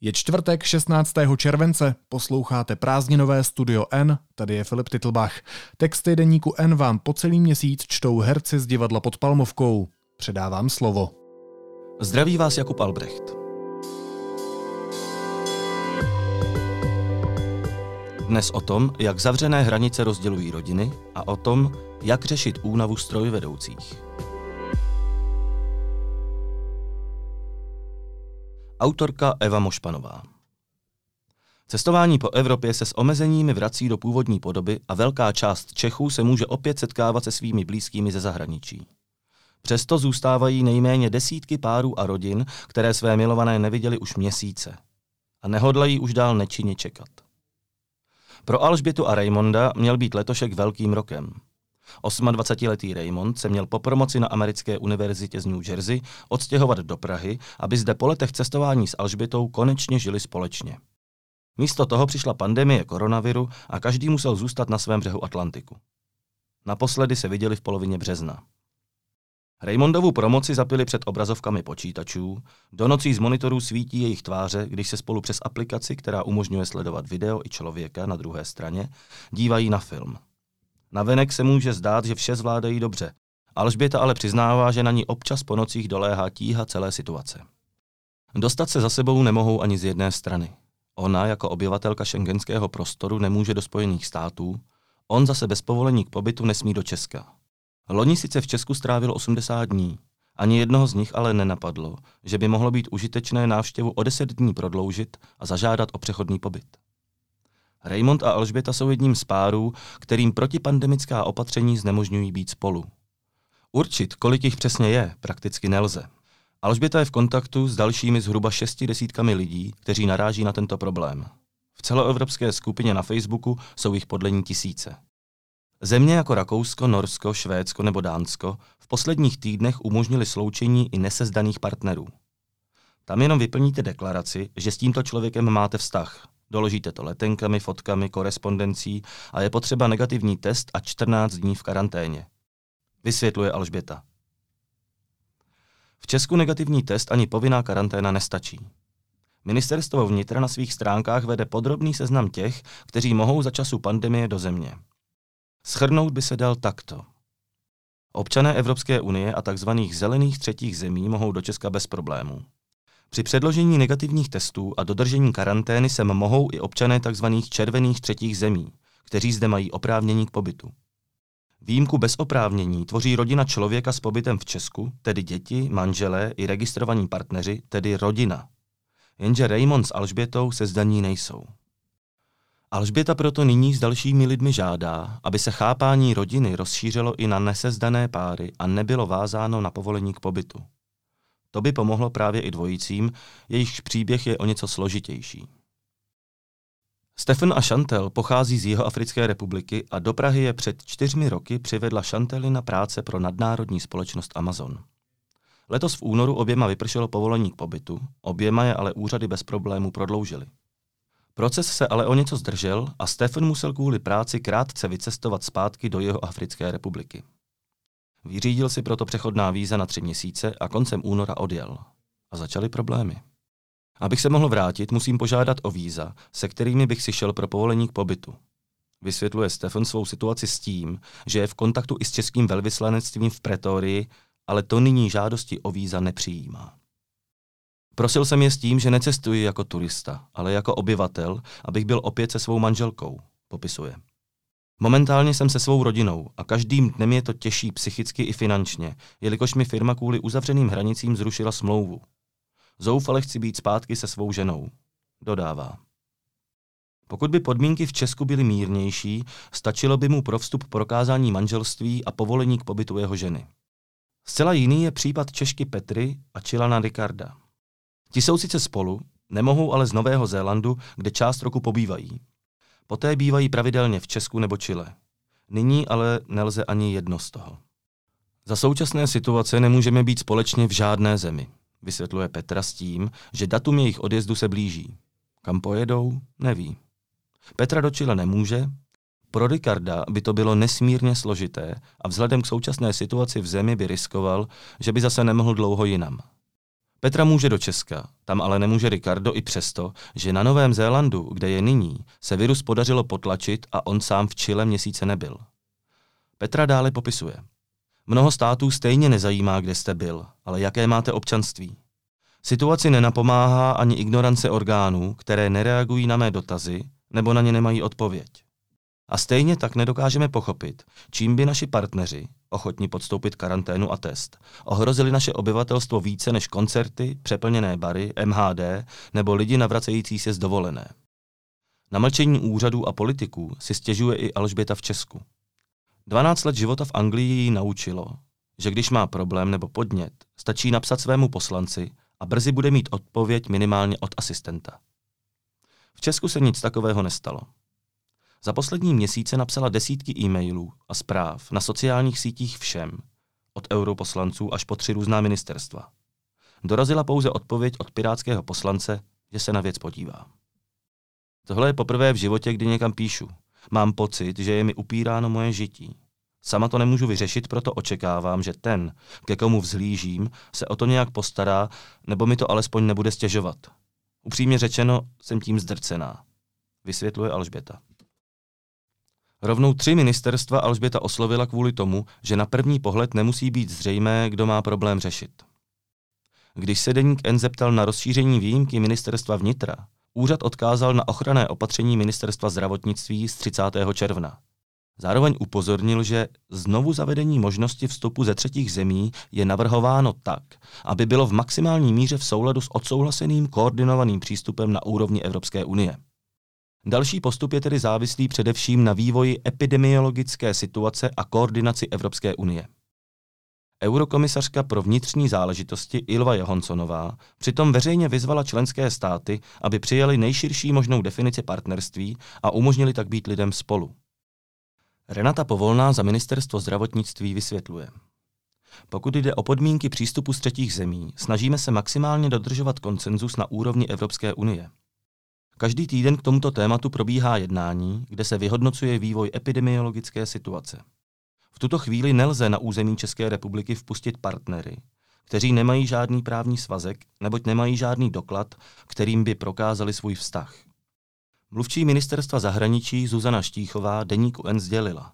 Je čtvrtek 16. července, posloucháte prázdninové Studio N, tady je Filip Titlbach. Texty deníku N vám po celý měsíc čtou herci z divadla pod Palmovkou. Předávám slovo. Zdraví vás Jakub Albrecht. Dnes o tom, jak zavřené hranice rozdělují rodiny a o tom, jak řešit únavu strojvedoucích. Autorka Eva Mošpanová. Cestování po Evropě se s omezeními vrací do původní podoby a velká část Čechů se může opět setkávat se svými blízkými ze zahraničí. Přesto zůstávají nejméně desítky párů a rodin, které své milované neviděli už měsíce. A nehodlají už dál nečinně čekat. Pro Alžbětu a Raymonda měl být letošek velkým rokem – 28-letý Raymond se měl po promoci na americké univerzitě z New Jersey odstěhovat do Prahy, aby zde po letech cestování s Alžbětou konečně žili společně. Místo toho přišla pandemie koronaviru a každý musel zůstat na svém břehu Atlantiku. Naposledy se viděli v polovině března. Raymondovu promoci zapili před obrazovkami počítačů, do nocí z monitorů svítí jejich tváře, když se spolu přes aplikaci, která umožňuje sledovat video i člověka na druhé straně, dívají na film – Navenek se může zdát, že vše zvládají dobře. Alžběta ale přiznává, že na ní občas po nocích doléhá tíha celé situace. Dostat se za sebou nemohou ani z jedné strany. Ona jako obyvatelka šengenského prostoru nemůže do Spojených států, on zase bez povolení k pobytu nesmí do Česka. Loni sice v Česku strávil 80 dní, ani jednoho z nich ale nenapadlo, že by mohlo být užitečné návštěvu o 10 dní prodloužit a zažádat o přechodný pobyt. Raymond a Alžběta jsou jedním z párů, kterým protipandemická opatření znemožňují být spolu. Určit, kolik jich přesně je, prakticky nelze. Alžběta je v kontaktu s dalšími zhruba šesti desítkami lidí, kteří naráží na tento problém. V celoevropské skupině na Facebooku jsou jich podle ní tisíce. Země jako Rakousko, Norsko, Švédsko nebo Dánsko v posledních týdnech umožnili sloučení i nesezdaných partnerů. Tam jenom vyplníte deklaraci, že s tímto člověkem máte vztah Doložíte to letenkami, fotkami, korespondencí a je potřeba negativní test a 14 dní v karanténě. Vysvětluje Alžběta. V Česku negativní test ani povinná karanténa nestačí. Ministerstvo vnitra na svých stránkách vede podrobný seznam těch, kteří mohou za času pandemie do země. Schrnout by se dal takto. Občané Evropské unie a tzv. zelených třetích zemí mohou do Česka bez problémů. Při předložení negativních testů a dodržení karantény sem mohou i občané tzv. červených třetích zemí, kteří zde mají oprávnění k pobytu. Výjimku bez oprávnění tvoří rodina člověka s pobytem v Česku, tedy děti, manželé i registrovaní partneři, tedy rodina. Jenže Raymond s Alžbětou se zdaní nejsou. Alžběta proto nyní s dalšími lidmi žádá, aby se chápání rodiny rozšířilo i na nesezdané páry a nebylo vázáno na povolení k pobytu. To by pomohlo právě i dvojicím, jejichž příběh je o něco složitější. Stefan a Chantel pochází z Jihoafrické republiky a do Prahy je před čtyřmi roky přivedla na práce pro nadnárodní společnost Amazon. Letos v únoru oběma vypršelo povolení k pobytu, oběma je ale úřady bez problémů prodloužily. Proces se ale o něco zdržel a Stefan musel kvůli práci krátce vycestovat zpátky do jeho Africké republiky. Vyřídil si proto přechodná víza na tři měsíce a koncem února odjel. A začaly problémy. Abych se mohl vrátit, musím požádat o víza, se kterými bych si šel pro povolení k pobytu. Vysvětluje Stefan svou situaci s tím, že je v kontaktu i s českým velvyslanectvím v Pretorii, ale to nyní žádosti o víza nepřijímá. Prosil jsem je s tím, že necestuji jako turista, ale jako obyvatel, abych byl opět se svou manželkou, popisuje. Momentálně jsem se svou rodinou a každým dnem je to těžší psychicky i finančně, jelikož mi firma kvůli uzavřeným hranicím zrušila smlouvu. Zoufale chci být zpátky se svou ženou. Dodává. Pokud by podmínky v Česku byly mírnější, stačilo by mu pro vstup prokázání manželství a povolení k pobytu jeho ženy. Zcela jiný je případ Češky Petry a Čilana Ricarda. Ti jsou sice spolu, nemohou ale z Nového Zélandu, kde část roku pobývají. Poté bývají pravidelně v Česku nebo Chile. Nyní ale nelze ani jedno z toho. Za současné situace nemůžeme být společně v žádné zemi, vysvětluje Petra s tím, že datum jejich odjezdu se blíží. Kam pojedou, neví. Petra do Chile nemůže, pro Ricarda by to bylo nesmírně složité a vzhledem k současné situaci v zemi by riskoval, že by zase nemohl dlouho jinam. Petra může do Česka, tam ale nemůže Ricardo i přesto, že na Novém Zélandu, kde je nyní, se virus podařilo potlačit a on sám v Chile měsíce nebyl. Petra dále popisuje. Mnoho států stejně nezajímá, kde jste byl, ale jaké máte občanství. Situaci nenapomáhá ani ignorance orgánů, které nereagují na mé dotazy nebo na ně nemají odpověď. A stejně tak nedokážeme pochopit, čím by naši partneři, ochotní podstoupit karanténu a test, ohrozili naše obyvatelstvo více než koncerty, přeplněné bary, MHD nebo lidi navracející se z dovolené. Na mlčení úřadů a politiků si stěžuje i Alžběta v Česku. 12 let života v Anglii ji naučilo, že když má problém nebo podnět, stačí napsat svému poslanci a brzy bude mít odpověď minimálně od asistenta. V Česku se nic takového nestalo. Za poslední měsíce napsala desítky e-mailů a zpráv na sociálních sítích všem, od europoslanců až po tři různá ministerstva. Dorazila pouze odpověď od pirátského poslance, že se na věc podívá. Tohle je poprvé v životě, kdy někam píšu. Mám pocit, že je mi upíráno moje žití. Sama to nemůžu vyřešit, proto očekávám, že ten, ke komu vzhlížím, se o to nějak postará, nebo mi to alespoň nebude stěžovat. Upřímně řečeno, jsem tím zdrcená. Vysvětluje Alžběta. Rovnou tři ministerstva Alžběta oslovila kvůli tomu, že na první pohled nemusí být zřejmé, kdo má problém řešit. Když se deník N zeptal na rozšíření výjimky ministerstva vnitra, úřad odkázal na ochranné opatření ministerstva zdravotnictví z 30. června. Zároveň upozornil, že znovu zavedení možnosti vstupu ze třetích zemí je navrhováno tak, aby bylo v maximální míře v souladu s odsouhlaseným koordinovaným přístupem na úrovni Evropské unie. Další postup je tedy závislý především na vývoji epidemiologické situace a koordinaci Evropské unie. Eurokomisařka pro vnitřní záležitosti Ilva Johanssonová přitom veřejně vyzvala členské státy, aby přijali nejširší možnou definici partnerství a umožnili tak být lidem spolu. Renata Povolná za ministerstvo zdravotnictví vysvětluje. Pokud jde o podmínky přístupu z třetích zemí, snažíme se maximálně dodržovat konsenzus na úrovni Evropské unie. Každý týden k tomuto tématu probíhá jednání, kde se vyhodnocuje vývoj epidemiologické situace. V tuto chvíli nelze na území České republiky vpustit partnery, kteří nemají žádný právní svazek, neboť nemají žádný doklad, kterým by prokázali svůj vztah. Mluvčí ministerstva zahraničí Zuzana Štíchová deníku N sdělila.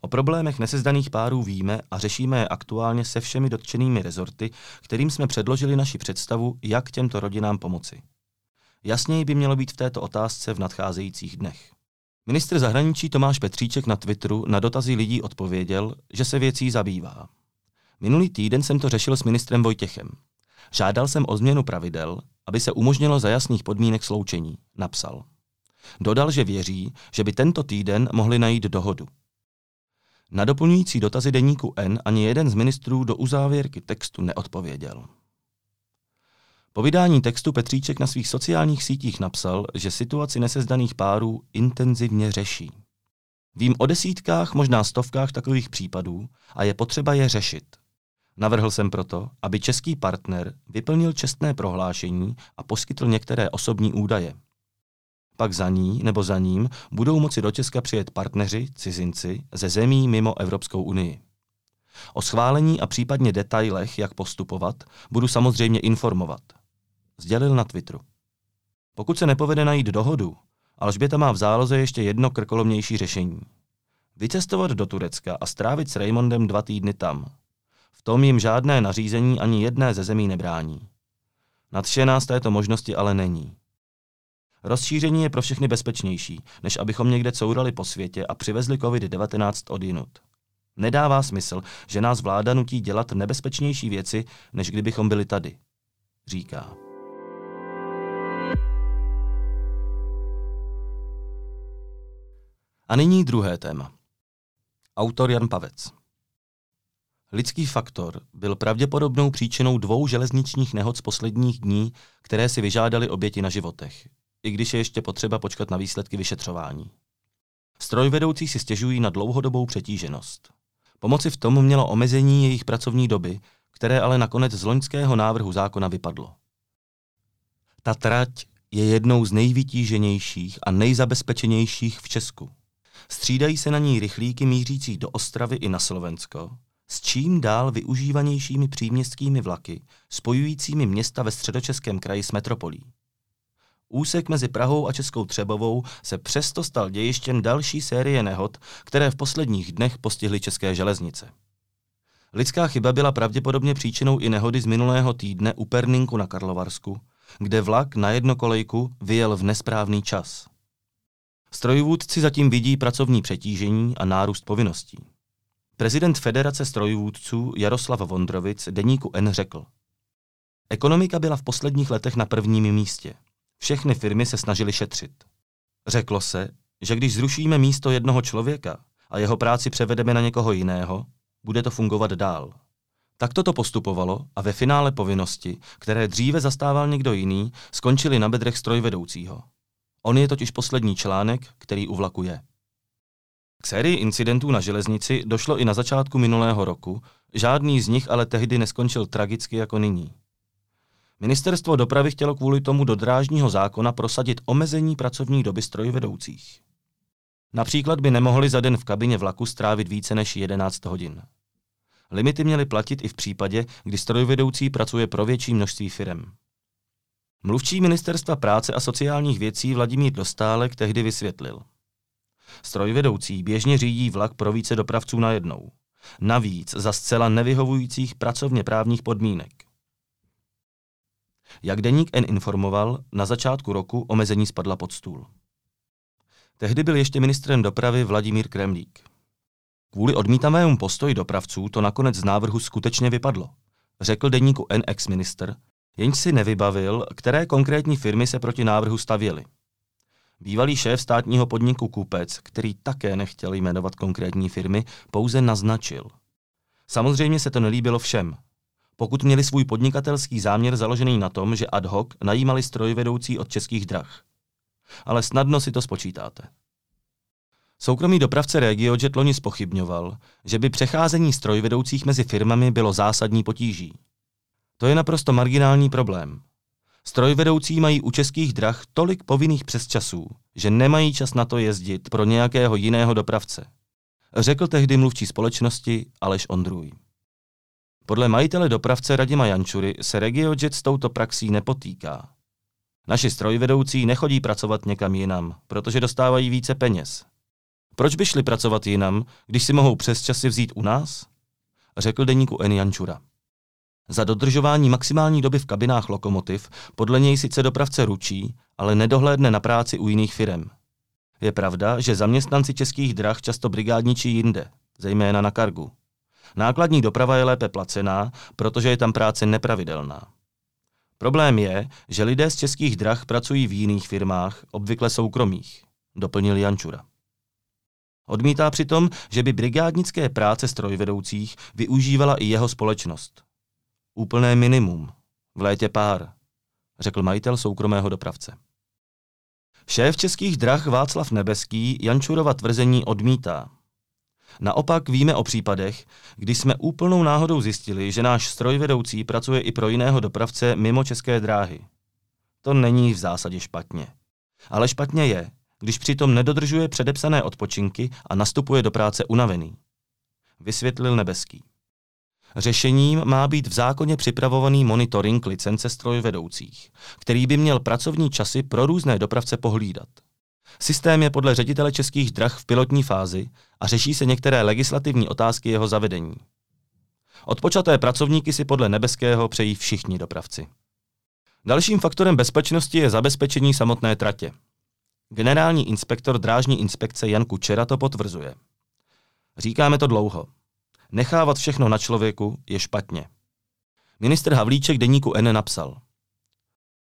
O problémech nesezdaných párů víme a řešíme je aktuálně se všemi dotčenými rezorty, kterým jsme předložili naši představu, jak těmto rodinám pomoci. Jasněji by mělo být v této otázce v nadcházejících dnech. Ministr zahraničí Tomáš Petříček na Twitteru na dotazy lidí odpověděl, že se věcí zabývá. Minulý týden jsem to řešil s ministrem Vojtěchem. Žádal jsem o změnu pravidel, aby se umožnilo za jasných podmínek sloučení, napsal. Dodal, že věří, že by tento týden mohli najít dohodu. Na doplňující dotazy deníku N ani jeden z ministrů do uzávěrky textu neodpověděl. Po vydání textu Petříček na svých sociálních sítích napsal, že situaci nesezdaných párů intenzivně řeší. Vím o desítkách, možná stovkách takových případů a je potřeba je řešit. Navrhl jsem proto, aby český partner vyplnil čestné prohlášení a poskytl některé osobní údaje. Pak za ní nebo za ním budou moci do Česka přijet partneři, cizinci, ze zemí mimo Evropskou unii. O schválení a případně detailech, jak postupovat, budu samozřejmě informovat sdělil na Twitteru. Pokud se nepovede najít dohodu, Alžběta má v záloze ještě jedno krkolomnější řešení. Vycestovat do Turecka a strávit s Raymondem dva týdny tam. V tom jim žádné nařízení ani jedné ze zemí nebrání. Nadšená z této možnosti ale není. Rozšíření je pro všechny bezpečnější, než abychom někde courali po světě a přivezli COVID-19 od jinut. Nedává smysl, že nás vláda nutí dělat nebezpečnější věci, než kdybychom byli tady, říká. A nyní druhé téma. Autor Jan Pavec. Lidský faktor byl pravděpodobnou příčinou dvou železničních nehod z posledních dní, které si vyžádali oběti na životech, i když je ještě potřeba počkat na výsledky vyšetřování. Strojvedoucí si stěžují na dlouhodobou přetíženost. Pomoci v tom mělo omezení jejich pracovní doby, které ale nakonec z loňského návrhu zákona vypadlo. Ta trať je jednou z nejvytíženějších a nejzabezpečenějších v Česku. Střídají se na ní rychlíky mířící do Ostravy i na Slovensko, s čím dál využívanějšími příměstskými vlaky spojujícími města ve středočeském kraji s metropolí. Úsek mezi Prahou a Českou Třebovou se přesto stal dějištěm další série nehod, které v posledních dnech postihly české železnice. Lidská chyba byla pravděpodobně příčinou i nehody z minulého týdne u Perninku na Karlovarsku, kde vlak na jednokolejku vyjel v nesprávný čas. Strojvůdci zatím vidí pracovní přetížení a nárůst povinností. Prezident Federace strojvůdců Jaroslav Vondrovic deníku N řekl. Ekonomika byla v posledních letech na prvním místě. Všechny firmy se snažily šetřit. Řeklo se, že když zrušíme místo jednoho člověka a jeho práci převedeme na někoho jiného, bude to fungovat dál. Tak toto postupovalo a ve finále povinnosti, které dříve zastával někdo jiný, skončily na bedrech strojvedoucího. On je totiž poslední článek, který u vlaku je. K sérii incidentů na železnici došlo i na začátku minulého roku, žádný z nich ale tehdy neskončil tragicky jako nyní. Ministerstvo dopravy chtělo kvůli tomu do drážního zákona prosadit omezení pracovní doby strojvedoucích. Například by nemohli za den v kabině vlaku strávit více než 11 hodin. Limity měly platit i v případě, kdy strojvedoucí pracuje pro větší množství firem. Mluvčí ministerstva práce a sociálních věcí Vladimír Dostálek tehdy vysvětlil. Strojvedoucí běžně řídí vlak pro více dopravců na jednou. Navíc za zcela nevyhovujících pracovně právních podmínek. Jak deník N informoval, na začátku roku omezení spadla pod stůl. Tehdy byl ještě ministrem dopravy Vladimír Kremlík. Kvůli odmítavému postoji dopravců to nakonec z návrhu skutečně vypadlo, řekl deníku N ex-minister, jenž si nevybavil, které konkrétní firmy se proti návrhu stavěly. Bývalý šéf státního podniku Kupec, který také nechtěl jmenovat konkrétní firmy, pouze naznačil. Samozřejmě se to nelíbilo všem. Pokud měli svůj podnikatelský záměr založený na tom, že ad hoc najímali strojvedoucí od českých drah. Ale snadno si to spočítáte. Soukromý dopravce RegioJet loni spochybňoval, že by přecházení strojvedoucích mezi firmami bylo zásadní potíží. To je naprosto marginální problém. Strojvedoucí mají u českých drah tolik povinných přesčasů, že nemají čas na to jezdit pro nějakého jiného dopravce. Řekl tehdy mluvčí společnosti Aleš Ondruj. Podle majitele dopravce Radima Jančury se RegioJet s touto praxí nepotýká. Naši strojvedoucí nechodí pracovat někam jinam, protože dostávají více peněz. Proč by šli pracovat jinam, když si mohou přes časy vzít u nás? Řekl deníku N. Jančura. Za dodržování maximální doby v kabinách lokomotiv podle něj sice dopravce ručí, ale nedohlédne na práci u jiných firem. Je pravda, že zaměstnanci českých drah často brigádničí jinde, zejména na kargu. Nákladní doprava je lépe placená, protože je tam práce nepravidelná. Problém je, že lidé z českých drah pracují v jiných firmách, obvykle soukromých, doplnil Jančura. Odmítá přitom, že by brigádnické práce strojvedoucích využívala i jeho společnost. Úplné minimum. V létě pár, řekl majitel soukromého dopravce. Šéf českých drah Václav Nebeský Jančurova tvrzení odmítá. Naopak víme o případech, kdy jsme úplnou náhodou zjistili, že náš strojvedoucí pracuje i pro jiného dopravce mimo české dráhy. To není v zásadě špatně. Ale špatně je, když přitom nedodržuje předepsané odpočinky a nastupuje do práce unavený. Vysvětlil Nebeský. Řešením má být v zákoně připravovaný monitoring licence strojvedoucích, který by měl pracovní časy pro různé dopravce pohlídat. Systém je podle ředitele českých drah v pilotní fázi a řeší se některé legislativní otázky jeho zavedení. Odpočaté pracovníky si podle Nebeského přejí všichni dopravci. Dalším faktorem bezpečnosti je zabezpečení samotné tratě. Generální inspektor drážní inspekce Jan Kučera to potvrzuje. Říkáme to dlouho. Nechávat všechno na člověku je špatně. Minister Havlíček deníku N napsal.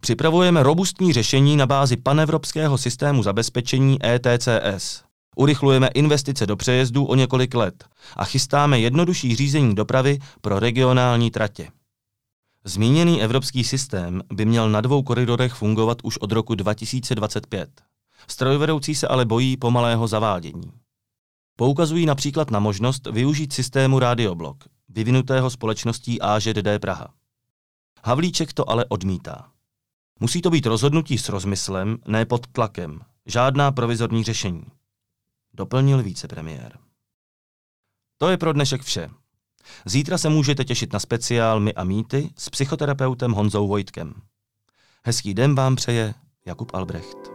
Připravujeme robustní řešení na bázi panevropského systému zabezpečení ETCS. Urychlujeme investice do přejezdů o několik let a chystáme jednodušší řízení dopravy pro regionální tratě. Zmíněný evropský systém by měl na dvou koridorech fungovat už od roku 2025. Strojvedoucí se ale bojí pomalého zavádění. Poukazují například na možnost využít systému Radioblok, vyvinutého společností AŽDD Praha. Havlíček to ale odmítá. Musí to být rozhodnutí s rozmyslem, ne pod tlakem. Žádná provizorní řešení. Doplnil vicepremiér. To je pro dnešek vše. Zítra se můžete těšit na speciál My a mýty s psychoterapeutem Honzou Vojtkem. Hezký den vám přeje Jakub Albrecht.